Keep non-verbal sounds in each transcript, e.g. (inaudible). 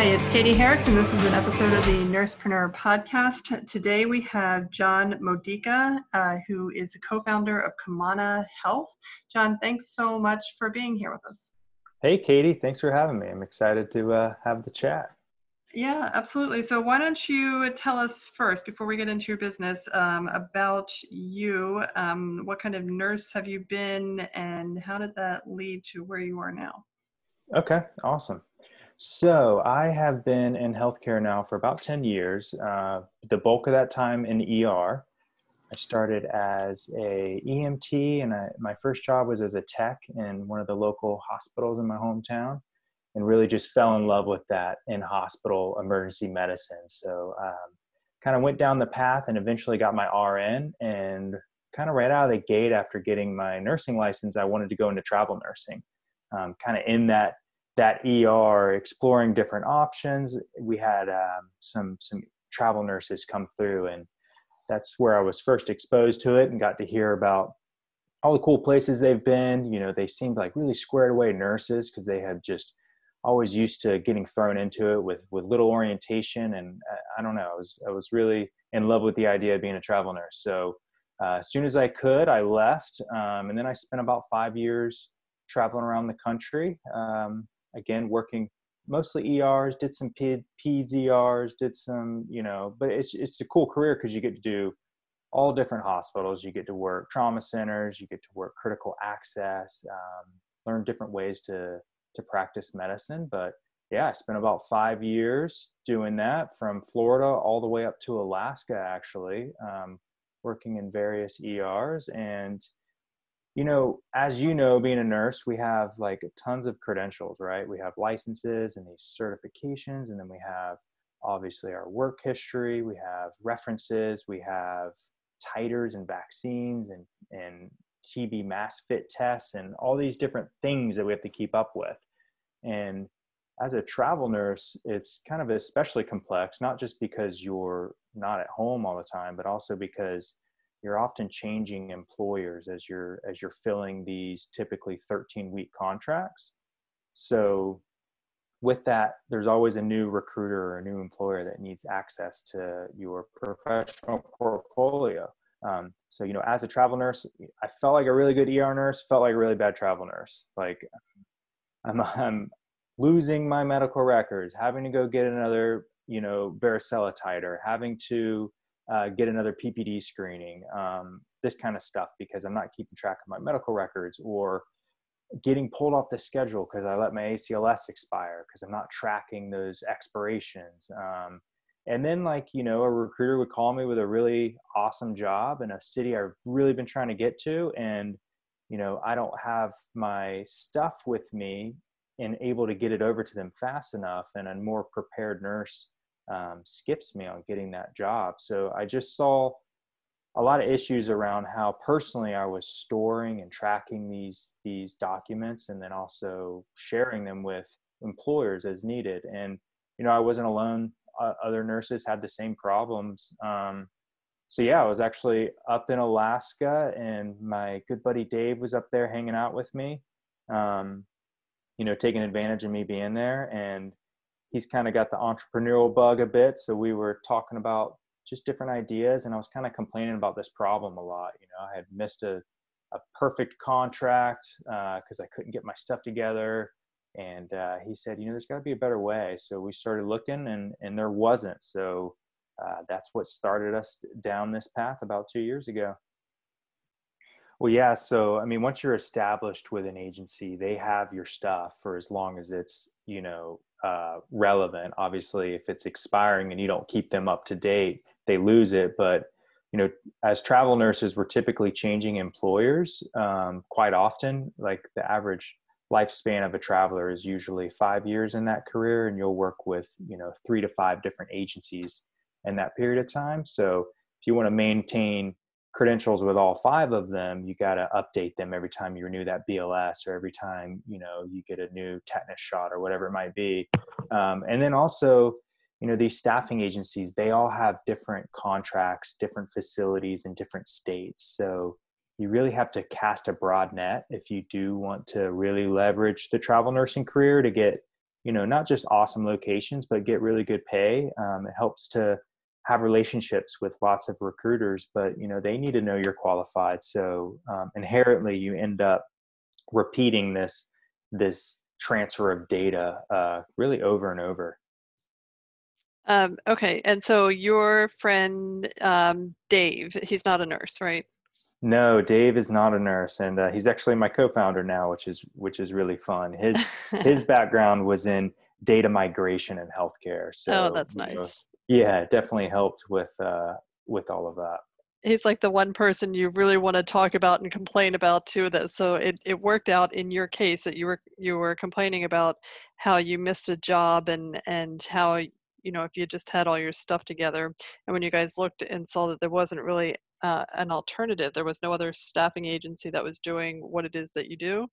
Hi, it's Katie Harris, and this is an episode of the Nursepreneur podcast. Today we have John Modica, uh, who is a co founder of Kamana Health. John, thanks so much for being here with us. Hey, Katie, thanks for having me. I'm excited to uh, have the chat. Yeah, absolutely. So, why don't you tell us first, before we get into your business, um, about you? Um, what kind of nurse have you been, and how did that lead to where you are now? Okay, awesome. So I have been in healthcare now for about 10 years. Uh, the bulk of that time in ER. I started as a EMT, and I, my first job was as a tech in one of the local hospitals in my hometown, and really just fell in love with that in hospital emergency medicine. So um, kind of went down the path and eventually got my RN. And kind of right out of the gate after getting my nursing license, I wanted to go into travel nursing. Um, kind of in that that ER, exploring different options. We had um, some some travel nurses come through, and that's where I was first exposed to it and got to hear about all the cool places they've been. You know, they seemed like really squared away nurses because they had just always used to getting thrown into it with with little orientation, and I, uh, I don't know. I was I was really in love with the idea of being a travel nurse. So uh, as soon as I could, I left, um, and then I spent about five years traveling around the country. Um, again working mostly ERs, did some peds ERs, did some, you know, but it's it's a cool career because you get to do all different hospitals. You get to work trauma centers, you get to work critical access, um, learn different ways to to practice medicine. But yeah, I spent about five years doing that from Florida all the way up to Alaska, actually, um, working in various ERs and you know, as you know, being a nurse, we have like tons of credentials, right? We have licenses and these certifications, and then we have obviously our work history, we have references, we have titers and vaccines and, and TB mask fit tests and all these different things that we have to keep up with. And as a travel nurse, it's kind of especially complex, not just because you're not at home all the time, but also because you're often changing employers as you're as you're filling these typically 13 week contracts. So with that there's always a new recruiter or a new employer that needs access to your professional portfolio. Um, so you know as a travel nurse i felt like a really good er nurse felt like a really bad travel nurse. Like i'm, I'm losing my medical records having to go get another you know varicella titer having to uh, get another PPD screening, um, this kind of stuff, because I'm not keeping track of my medical records or getting pulled off the schedule because I let my ACLS expire because I'm not tracking those expirations. Um, and then, like, you know, a recruiter would call me with a really awesome job in a city I've really been trying to get to. And, you know, I don't have my stuff with me and able to get it over to them fast enough. And a more prepared nurse um, skips me on getting that job. So I just saw a lot of issues around how personally I was storing and tracking these these documents, and then also sharing them with employers as needed. And you know, I wasn't alone. Uh, other nurses had the same problems. Um, so yeah, I was actually up in Alaska, and my good buddy Dave was up there hanging out with me. Um, you know, taking advantage of me being there, and he's kind of got the entrepreneurial bug a bit. So we were talking about just different ideas, and I was kind of complaining about this problem a lot. You know, I had missed a, a perfect contract because uh, I couldn't get my stuff together. And uh, he said, you know, there's got to be a better way. So we started looking, and and there wasn't. So uh, that's what started us down this path about two years ago. Well, yeah. So, I mean, once you're established with an agency, they have your stuff for as long as it's, you know, uh, relevant. Obviously, if it's expiring and you don't keep them up to date, they lose it. But you know, as travel nurses, we're typically changing employers um, quite often. Like the average lifespan of a traveler is usually five years in that career, and you'll work with you know three to five different agencies in that period of time. So if you want to maintain credentials with all five of them, you got to update them every time you renew that BLS or every time you know you get a new tetanus shot or whatever it might be. Um, and then also, you know, these staffing agencies they all have different contracts, different facilities in different states. So you really have to cast a broad net if you do want to really leverage the travel nursing career to get you know not just awesome locations but get really good pay. Um, it helps to have relationships with lots of recruiters but you know they need to know you're qualified. So um, inherently you end up repeating this this transfer of data uh, really over and over. Um, okay and so your friend um, dave he's not a nurse right? No dave is not a nurse and uh, he's actually my co-founder now which is which is really fun. His his (laughs) background was in data migration and healthcare so oh that's nice know, yeah it definitely helped with uh with all of that. He's like the one person you really want to talk about and complain about too that so it, it worked out in your case that you were you were complaining about how you missed a job and and how you know if you just had all your stuff together. And when you guys looked and saw that there wasn't really uh, an alternative there was no other staffing agency that was doing what it is that you do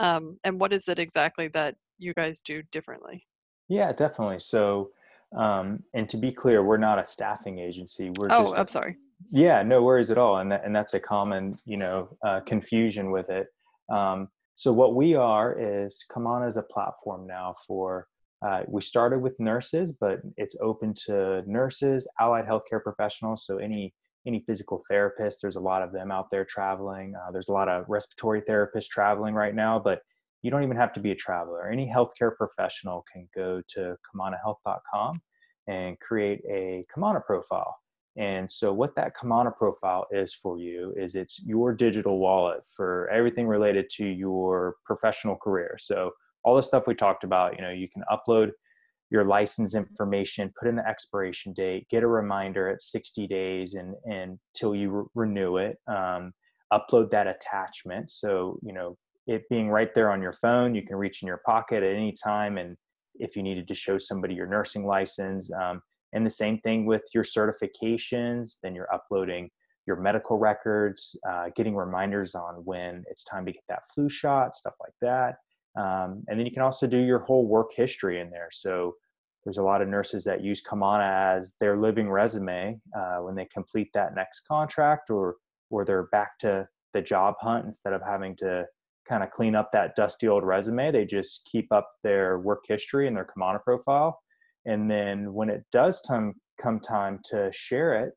um, and what is it exactly that you guys do differently? Yeah definitely. So um, and to be clear, we're not a staffing agency. We're oh, just I'm sorry. Yeah, no worries at all, and that, and that's a common you know uh, confusion with it. Um, so what we are is Kamana as a platform now for. Uh, we started with nurses, but it's open to nurses, allied healthcare professionals. So any any physical therapists, there's a lot of them out there traveling. Uh, there's a lot of respiratory therapists traveling right now, but you don't even have to be a traveler. Any healthcare professional can go to kamanahealth.com and create a Kamana profile. And so, what that Kamana profile is for you is it's your digital wallet for everything related to your professional career. So, all the stuff we talked about, you know, you can upload your license information, put in the expiration date, get a reminder at 60 days and until you re- renew it. Um, upload that attachment. So, you know, it being right there on your phone, you can reach in your pocket at any time. And if you needed to show somebody your nursing license, um, and the same thing with your certifications, then you're uploading your medical records, uh, getting reminders on when it's time to get that flu shot, stuff like that. Um, and then you can also do your whole work history in there. So there's a lot of nurses that use Kamana as their living resume uh, when they complete that next contract or or they're back to the job hunt instead of having to kind of clean up that dusty old resume. They just keep up their work history and their Kamana profile. And then when it does time, come time to share it,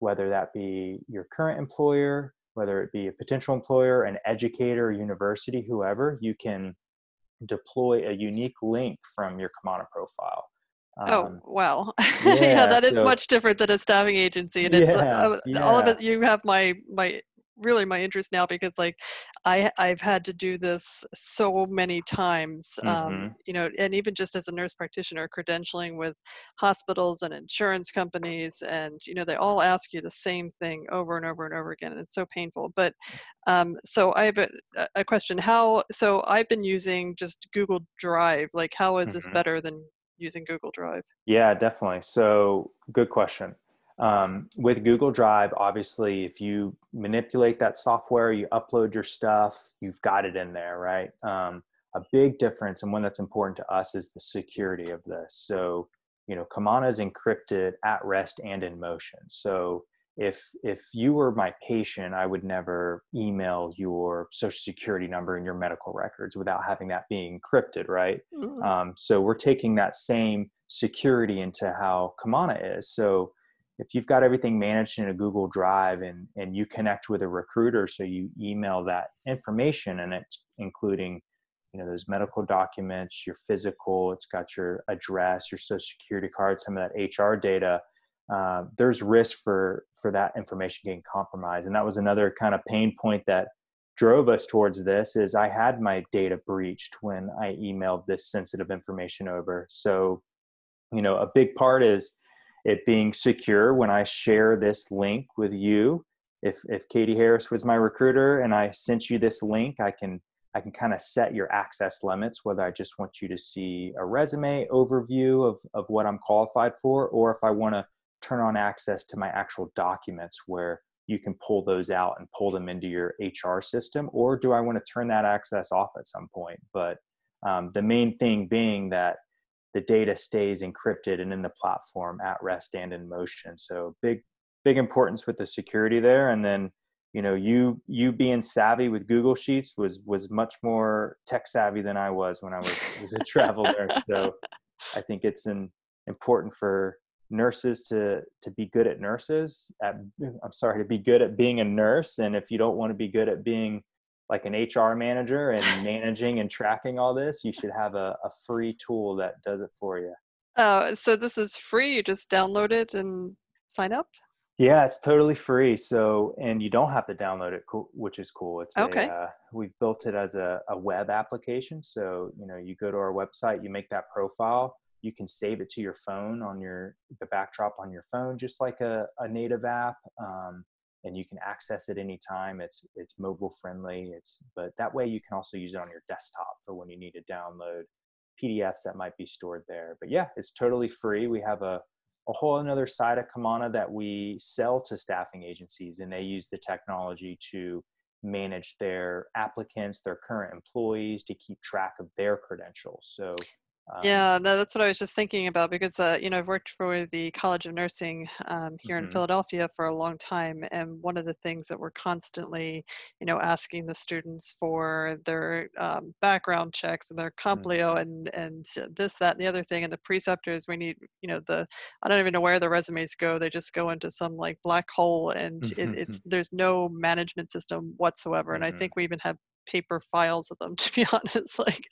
whether that be your current employer, whether it be a potential employer, an educator, university, whoever, you can deploy a unique link from your Kamana profile. Oh, um, oh (laughs) wow! Yeah, yeah that so, is much different than a staffing agency, and it's yeah, uh, all of it. You have my my really my interest now because like I I've had to do this so many times, um, mm-hmm. um, you know, and even just as a nurse practitioner, credentialing with hospitals and insurance companies, and you know they all ask you the same thing over and over and over again, and it's so painful. But um, so I have a, a, question: How? So I've been using just Google Drive. Like, how is mm-hmm. this better than using Google Drive? Yeah, definitely. So good question. Um, with Google Drive, obviously, if you manipulate that software, you upload your stuff, you've got it in there, right? Um, a big difference and one that's important to us is the security of this. So, you know, Kamana is encrypted at rest and in motion. So, if if you were my patient, I would never email your social security number and your medical records without having that being encrypted, right? Mm-hmm. Um, so we're taking that same security into how Kamana is. So if you've got everything managed in a Google Drive and, and you connect with a recruiter, so you email that information and it's including, you know, those medical documents, your physical, it's got your address, your social security card, some of that HR data. Uh, there's risk for for that information getting compromised, and that was another kind of pain point that drove us towards this. Is I had my data breached when I emailed this sensitive information over. So, you know, a big part is it being secure when I share this link with you. If if Katie Harris was my recruiter and I sent you this link, I can I can kind of set your access limits, whether I just want you to see a resume overview of, of what I'm qualified for, or if I want to turn on access to my actual documents where you can pull those out and pull them into your hr system or do i want to turn that access off at some point but um, the main thing being that the data stays encrypted and in the platform at rest and in motion. So big big importance with the security there. And then you know you you being savvy with google sheets was was much more tech savvy than i was when i was, was a travel nurse so i think it's an, important for nurses to to be good at nurses at i'm sorry to be good at being a nurse. And if you don't want to be good at being like an hr manager and managing and tracking all this you should have a, a free tool that does it for you oh so this is free you just download it and sign up yeah, it's totally free. So, and you don't have to download it, which is cool. It's okay. A, uh, we've built it as a, a web application. So, you know, you go to our website, you make that profile, you can save it to your phone on your the backdrop on your phone, just like a, a native app, um, and you can access it anytime. It's it's mobile friendly. It's but that way you can also use it on your desktop for when you need to download PDFs that might be stored there. But yeah, it's totally free. We have a a whole another side of Kamana that we sell to staffing agencies, and they use the technology to manage their applicants, their current employees, to keep track of their credentials. So um, yeah, no, that's what I was just thinking about because uh, you know I've worked for the College of Nursing um, here mm-hmm. in Philadelphia for a long time, and one of the things that we're constantly, you know, asking the students for their um, background checks and their Complio mm-hmm. and and this, that, and the other thing, and the preceptors. We need, you know, the I don't even know where the resumes go. They just go into some like black hole, and it, (laughs) it's there's no management system whatsoever. And mm-hmm. I think we even have paper files of them (laughs) to be honest like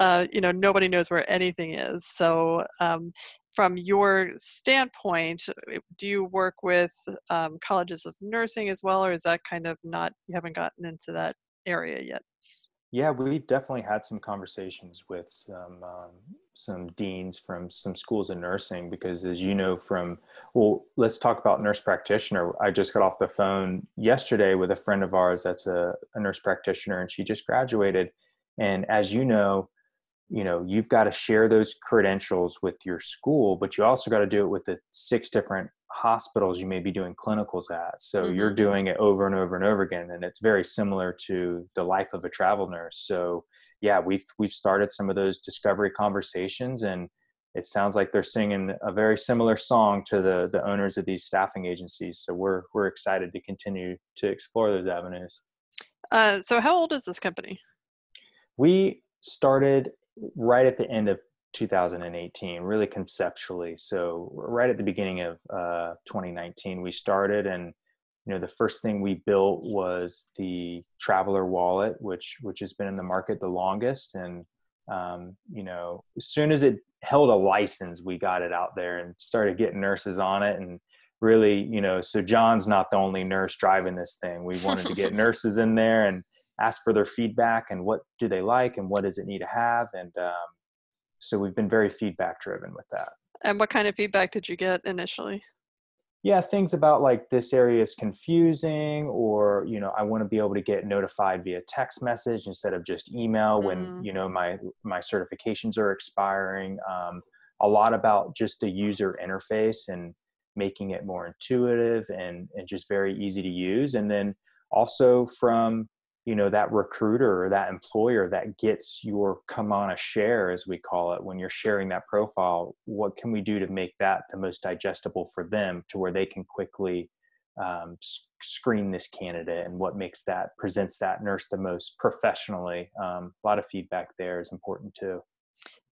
uh, you know nobody knows where anything is. So um, from your standpoint uh, do you work with um, colleges of nursing as well or is that kind of not you haven't gotten into that area yet? Yeah, we've definitely had some conversations with some um, some deans from some schools of nursing because, as you know, from well, let's talk about nurse practitioner. I just got off the phone yesterday with a friend of ours that's a, a nurse practitioner, and she just graduated. And as you know, you know you've got to share those credentials with your school, but you also got to do it with the six different hospitals you may be doing clinicals at. So mm-hmm. you're doing it over and over and over again, and it's very similar to the life of a travel nurse. So yeah, we've we've started some of those discovery conversations, and it sounds like they're singing a very similar song to the the owners of these staffing agencies. So we're we're excited to continue to explore those avenues. Uh, so how old is this company? We started right at the end of 2018 really conceptually so right at the beginning of uh, 2019 we started and you know the first thing we built was the traveler wallet which which has been in the market the longest and um, you know as soon as it held a license we got it out there and started getting nurses on it and really you know so john's not the only nurse driving this thing we wanted to get (laughs) nurses in there and ask for their feedback and what do they like and what does it need to have and um, so we've been very feedback driven with that. And what kind of feedback did you get initially? Yeah, things about like this area is confusing, or you know, I want to be able to get notified via text message instead of just email mm. when you know my my certifications are expiring. Um, a lot about just the user interface and making it more intuitive and and just very easy to use, and then also from you know that recruiter or that employer that gets your Kamana share as we call it when you're sharing that profile what can we do to make that the most digestible for them to where they can quickly um, screen this candidate and what makes that presents that nurse the most professionally? Um, a lot of feedback there is important too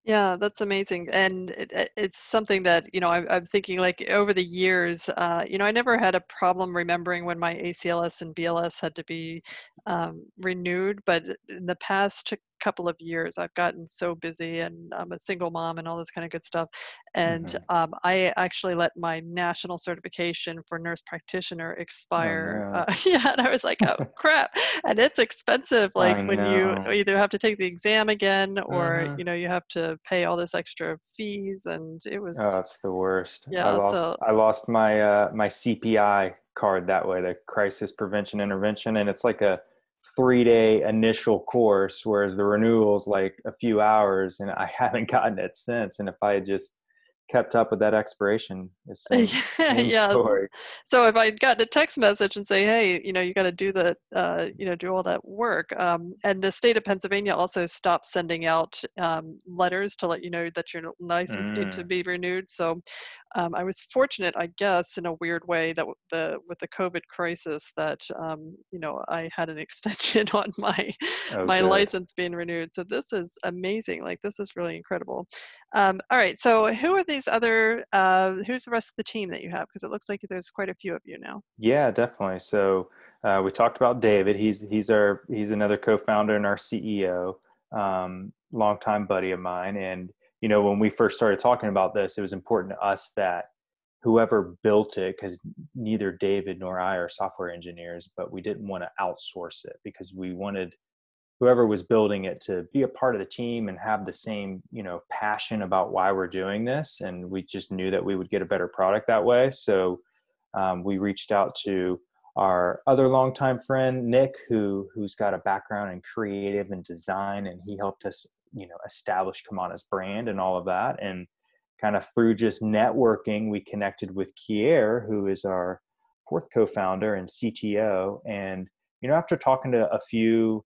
yeah, that's amazing, and it, it's something that you know I, I'm thinking like over the years, uh, you know, I never had a problem remembering when my ACLS and BLS had to be um, renewed, but in the past couple of years i've gotten so busy and i'm a single mom and all this kind of good stuff and mm-hmm. um, i actually let my national certification for nurse practitioner oh, expire oh, no. uh, (laughs) yeah and i was like oh (laughs) crap and it's expensive like I when know. you either have to take the exam again or mm-hmm. you know you have to pay all this extra fees and it was oh it's the worst yeah i lost so, i lost my uh my cpi card that way the crisis prevention intervention and it's like a three day initial course, whereas the renewal's like a few hours, and I (laughs) haven't gotten it since. And if I had just kept up with that expiration. It's (laughs) same, same yeah. story. So if I'd gotten a text message and say, hey, you know, you got to do the, uh, you know, do all that work. Um, and the state of Pennsylvania also stopped sending out um, letters to let you know that your license mm. need to be renewed. So um, I was fortunate, I guess, in a weird way that the with the COVID crisis that um, you know I had an (laughs) extension on my oh, my license being renewed. So this is amazing. Like this is really incredible. Um, all right. So who are these other? Uh, who's the rest of the team that you have? Because it looks like there's quite a few of you now. Yeah, definitely. So uh, we talked about David. He's he's our he's another co-founder and our CEO, um, longtime buddy of mine, and you know, when we first started talking about this, it was important to us that whoever built it, because neither David nor I are software engineers, but we didn't want to outsource it because we wanted whoever was building it to be a part of the team and have the same, you know, passion about why we're doing this. And we just knew that we would get a better product that way. So um, we reached out to our other longtime friend Nick, who who's got a background in creative and design, and he helped us you know establish Kamana's brand and all of that. And kind of through just networking, we connected with Kier, who is our fourth co-founder and CTO. And you know, after talking to a few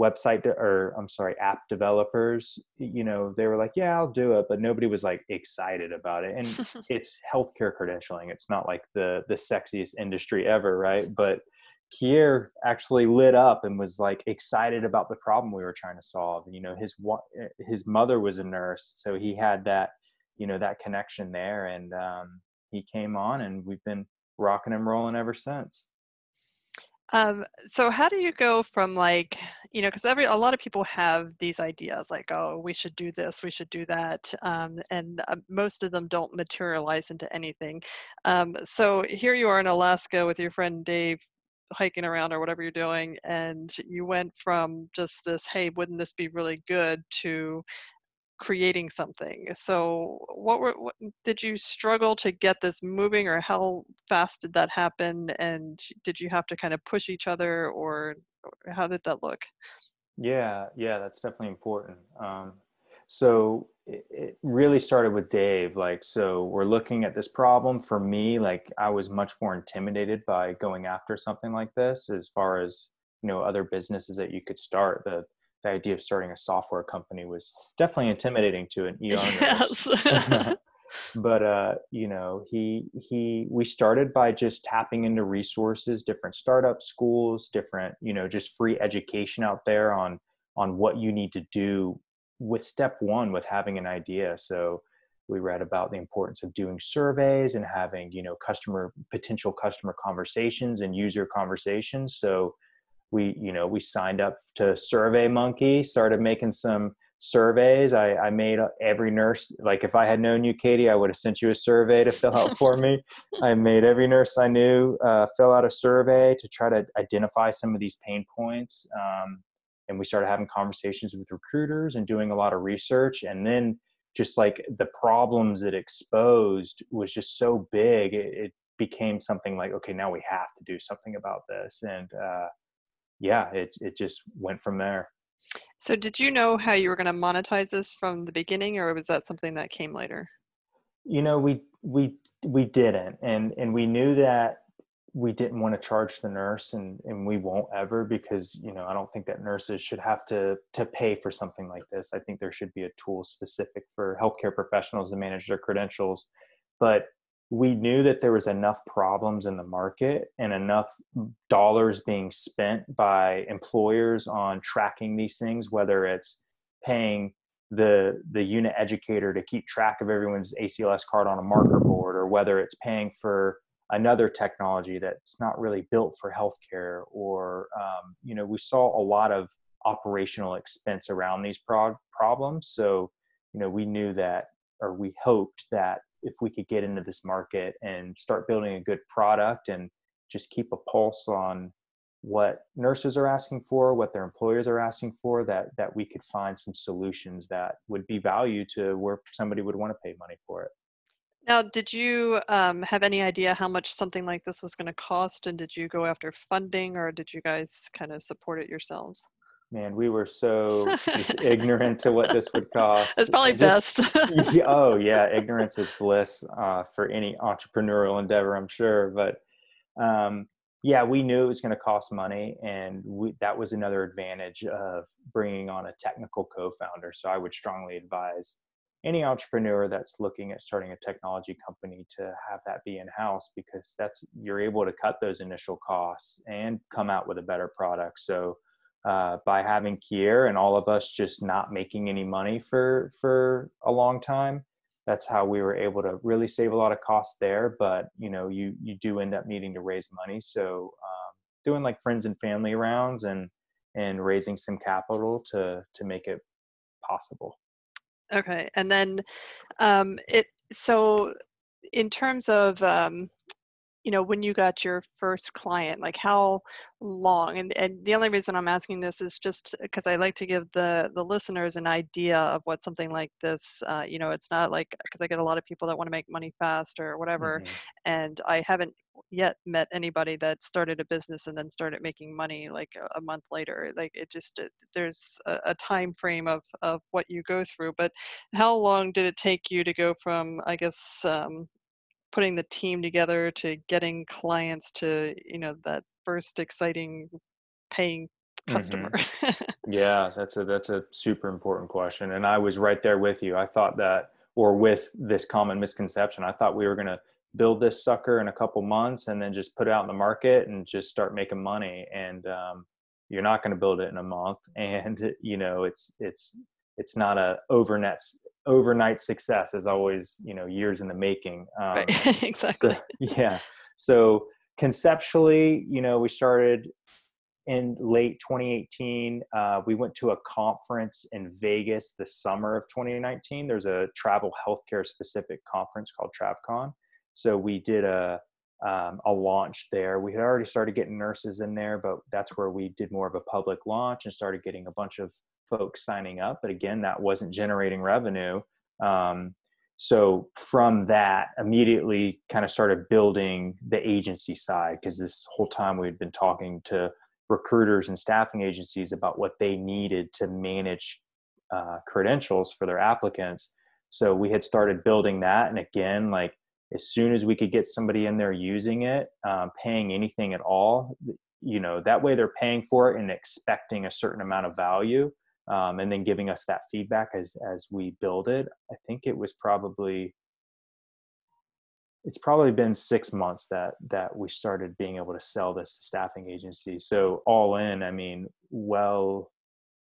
website de- or I'm sorry, app developers, you know, they were like, "Yeah, I'll do it," but nobody was like excited about it. And (laughs) it's healthcare credentialing. It's not like the the sexiest industry ever, right? But Kier actually lit up and was like excited about the problem we were trying to solve. And, You know, his his mother was a nurse, so he had that you know that connection there, and um, he came on, and we've been rocking and rolling ever since. Um, so how do you go from like, you know, because every a lot of people have these ideas like, oh, we should do this, we should do that, um, and uh, most of them don't materialize into anything. Um, so here you are in Alaska with your friend Dave hiking around or whatever you're doing and you went from just this hey wouldn't this be really good? to creating something. So what were what, did you struggle to get this moving or how fast did that happen and did you have to kind of push each other or, or how did that look? Yeah yeah that's definitely important. Um, so it really started with Dave. Like, so we're looking at this problem. For me, like, I was much more intimidated by going after something like this as far as, you know, other businesses that you could start. The, the idea of starting a software company was definitely intimidating to an (laughs) ER yes. (laughs) but uh, you know, he he we started by just tapping into resources, different startup schools, different, you know, just free education out there on on what you need to do with step one with having an idea. So we read about the importance of doing surveys and having you know customer potential customer conversations and user conversations. So we you know we signed up to survey monkey started making some surveys. I, I made every nurse like if i had known you katie i would have sent you a survey to fill out for me. (laughs) I made every nurse i knew uh, fill out a survey to try to identify some of these pain points. Um, and we started having conversations with recruiters and doing a lot of research and then just like the problems it exposed was just so big it, it became something like okay now we have to do something about this and uh, yeah it, it just went from there. So did you know how you were going to monetize this from the beginning or was that something that came later? You know we we we didn't and and we knew that we didn't want to charge the nurse and, and we won't ever because you know i don't think that nurses should have to to pay for something like this. I think there should be a tool specific for healthcare professionals to manage their credentials. But we knew that there was enough problems in the market and enough dollars being spent by employers on tracking these things whether it's paying the the unit educator to keep track of everyone's acls card on a marker board or whether it's paying for another technology that's not really built for healthcare or um, you know we saw a lot of operational expense around these pro- problems. So you know we knew that or we hoped that if we could get into this market and start building a good product and just keep a pulse on what nurses are asking for what their employers are asking for that that we could find some solutions that would be value to where somebody would want to pay money for it now, did you um, have any idea how much something like this was going to cost? And did you go after funding or did you guys kind of support it yourselves? man, we were so (laughs) ignorant to what this would cost. It's probably Just- best. (laughs) oh yeah, ignorance is bliss uh, for any entrepreneurial endeavor, I'm sure. But um, yeah, we knew it was going to cost money, and we, that was another advantage of bringing on a technical co-founder. So I would strongly advise any entrepreneur that's looking at starting a technology company to have that be in house because that's you're able to cut those initial costs and come out with a better product. So uh, by having Kier and all of us just not making any money for for a long time, that's how we were able to really save a lot of costs there. But you know, you you do end up needing to raise money, so um, doing like friends and family rounds and and raising some capital to to make it possible. Okay, and then um, it so in terms of um, you know when you got your first client, like how long? And and the only reason I'm asking this is just because I like to give the the listeners an idea of what something like this. Uh, you know, it's not like because I get a lot of people that want to make money fast or whatever, Mhm. and I haven't yet met anybody that started a business and then started making money like a, a month later like it just it, there's a, a time frame of of what you go through but how long did it take you to go from i guess um, putting the team together to getting clients to you know that first exciting paying customer (laughs) Yeah, that's a that's a super important question, and I was right there with you. I thought that, or with this common misconception, I thought we were going to build this sucker in a couple months and then just put it out in the market and just start making money. And um, you're not going to build it in a month, (laughs) and you know it's it's it's not a overnight overnight success. It's always you know years in the making. Um, right (laughs) exactly so, (laughs) yeah. So conceptually, you know, we started in late 2018. Uh, we went to a conference in Vegas the summer of 2019. There's a travel healthcare specific conference called TravCon. So we did a um, a launch there. We had already started getting nurses in there, but that's where we did more of a public launch and started getting a bunch of folks signing up. But again, that wasn't generating revenue. Um, so from that immediately kind of started building the agency side because this whole time we'd been talking to recruiters and staffing agencies about what they needed to manage uh, credentials for their applicants so we had started building that and again like as soon as we could get somebody in there using it um, paying anything at all you know that way they're paying for it and expecting a certain amount of value um, and then giving us that feedback as as we build it. I think it was probably it's probably been six months that that we started being able to sell this to staffing agencies. So all in, I mean, well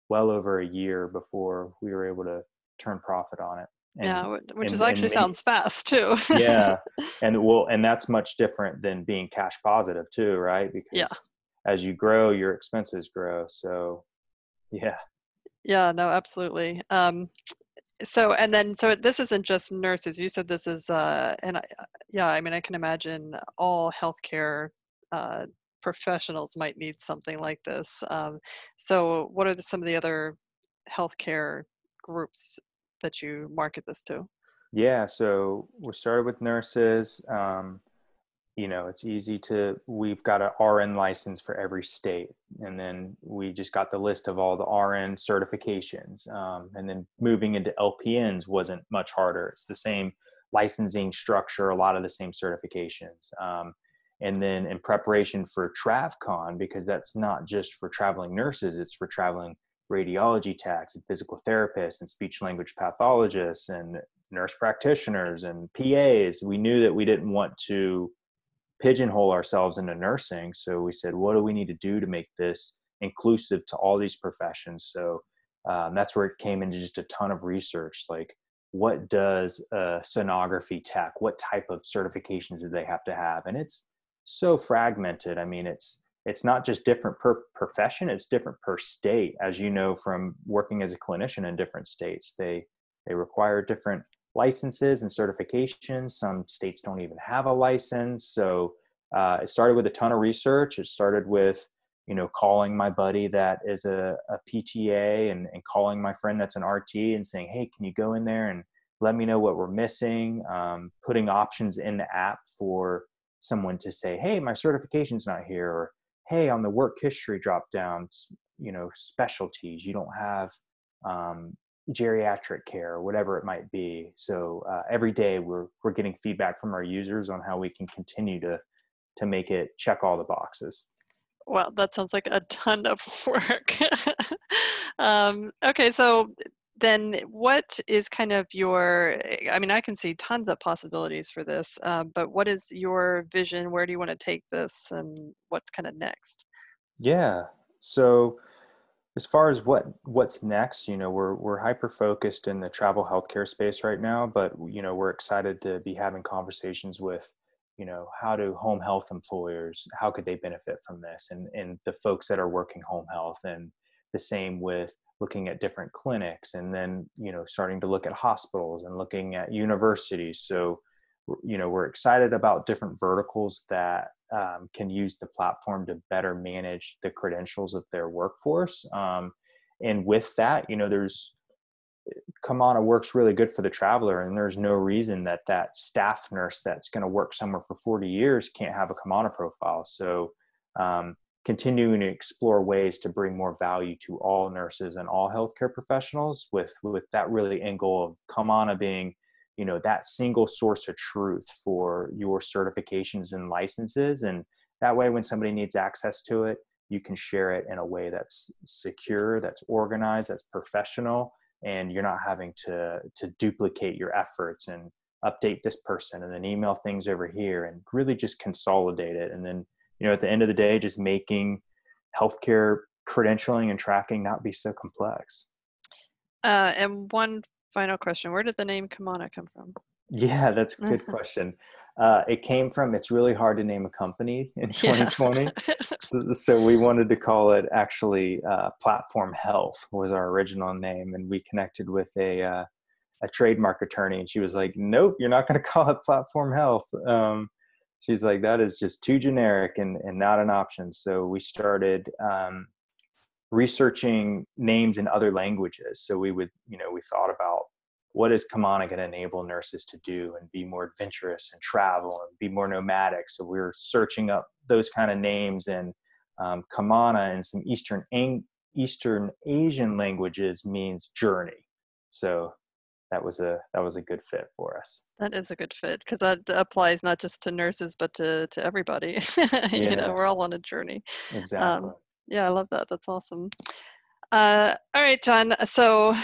well over a year before we were able to turn profit on it. And, yeah which and- is actually make- sounds fast too (laughs) yeah, and well, and that's much different than being cash positive too, right? Because Yeah. as you grow, your expenses grow. So yeah. Yeah, no, absolutely. Um, so, and then, so this isn't just nurses. You said this is, uh, and I, yeah, I mean, I can imagine all healthcare uh, professionals might need something like this. Um, so, what are the, some of the other healthcare groups that you market this to? Yeah, so we started with nurses. Um, you know, it's easy to, we've got a RN license for every state. And then we just got the list of all the RN certifications. Um, and then moving into LPNs wasn't much harder. It's the same licensing structure, a lot of the same certifications. Um, and then in preparation for TravCon, because that's not just for traveling nurses, it's for traveling radiology techs and physical therapists and speech language pathologists and nurse practitioners and PAs. We knew that we didn't want to pigeonhole ourselves into nursing. So we said, what do we need to do to make this inclusive to all these professions? So um, that's where it came into just a ton of research. Like, what does a sonography tech, what type of certifications do they have to have? And it's so fragmented. I mean, it's it's not just different per profession; it's different per state. As you know from working as a clinician in different states, they they require different licenses and certifications. Some states don't even have a license. So uh, it started with a ton of research. It started with, you know, calling my buddy that is a, a PTA and, and calling my friend that's an RT and saying, hey, can you go in there and let me know what we're missing? Um, putting options in the app for someone to say, hey, my certification's not here, or hey, on the work history drop down, you know specialties you don't have um, geriatric care or whatever it might be. So uh, every day we're we're getting feedback from our users on how we can continue to to make it check all the boxes. Well that sounds like a ton of (laughs) work. (laughs) Um, okay so then what is kind of your i mean i can see tons of possibilities for this uh, but what is your vision? Where do you want to take this and what's kind of next? Yeah. So as far as what what's next you know we're we're hyper focused in the travel healthcare space right now but you know we're excited to be having conversations with you know how do home health employers how could they benefit from this? And and the folks that are working home health and the same with looking at different clinics and then you know starting to look at hospitals and looking at universities so you know we're excited about different verticals that um, can use the platform to better manage the credentials of their workforce um, and with that you know there's Kamana works really good for the traveler, and there's no reason that that staff nurse that's going to work somewhere for 40 years can't have a Kamana profile. So, um, continuing to explore ways to bring more value to all nurses and all healthcare professionals with with that really end goal of Kamana being you know that single source of truth for your certifications and licenses. And that way when somebody needs access to it you can share it in a way that's secure that's organized that's professional and you're not having to to duplicate your efforts and update this person and then email things over here and really just consolidate it and then you know at the end of the day just making healthcare credentialing and tracking not be so complex. Uh, and one final question where did the name kamana come from? Yeah that's a (laughs) good question. Uh, it came from it's really hard to name a company in 2020 (laughs) yeah. so, so, we wanted to call it actually uh, platform health was our original name and we connected with a uh, a trademark attorney and she was like nope you're not going (laughs) to call it platform health. Um, she's like that is just too generic and, and not an option so we started um, researching names in other languages so we would you know we thought about what is Kamana going to enable nurses to do and be more adventurous and travel and be more nomadic? So we are searching up those kind of names and um, Kamana in some Eastern Eastern Asian languages means journey. So that was a that was a good fit for us. That is a good fit because that applies not just to nurses but to to everybody. (laughs) you yeah. know, we're all on a journey. Exactly. Um, yeah, I love that. That's awesome. Uh, all right, John. So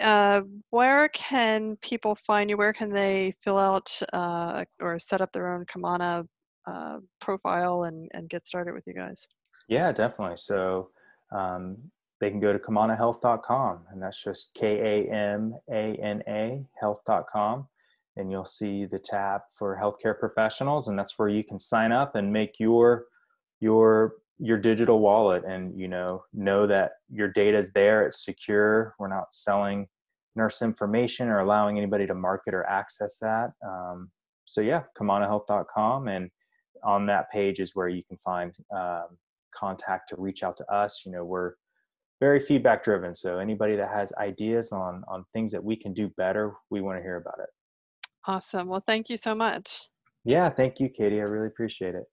uh, where can people find you? Where can they fill out uh, or set up their own Kamana uh, profile and, and get started with you guys? Yeah, definitely. So um, they can go to kamanahealth.com, and that's just K A M A N A health.com. And you'll see the tab for healthcare professionals, and that's where you can sign up and make your your your digital wallet and you know know that your data is there it's secure we're not selling nurse information or allowing anybody to market or access that um, so yeah kamanahealth.com and on that page is where you can find um, contact to reach out to us you know we're very feedback driven so anybody that has ideas on on things that we can do better we want to hear about it. Awesome. Well thank you so much. Yeah thank you katie. I really appreciate it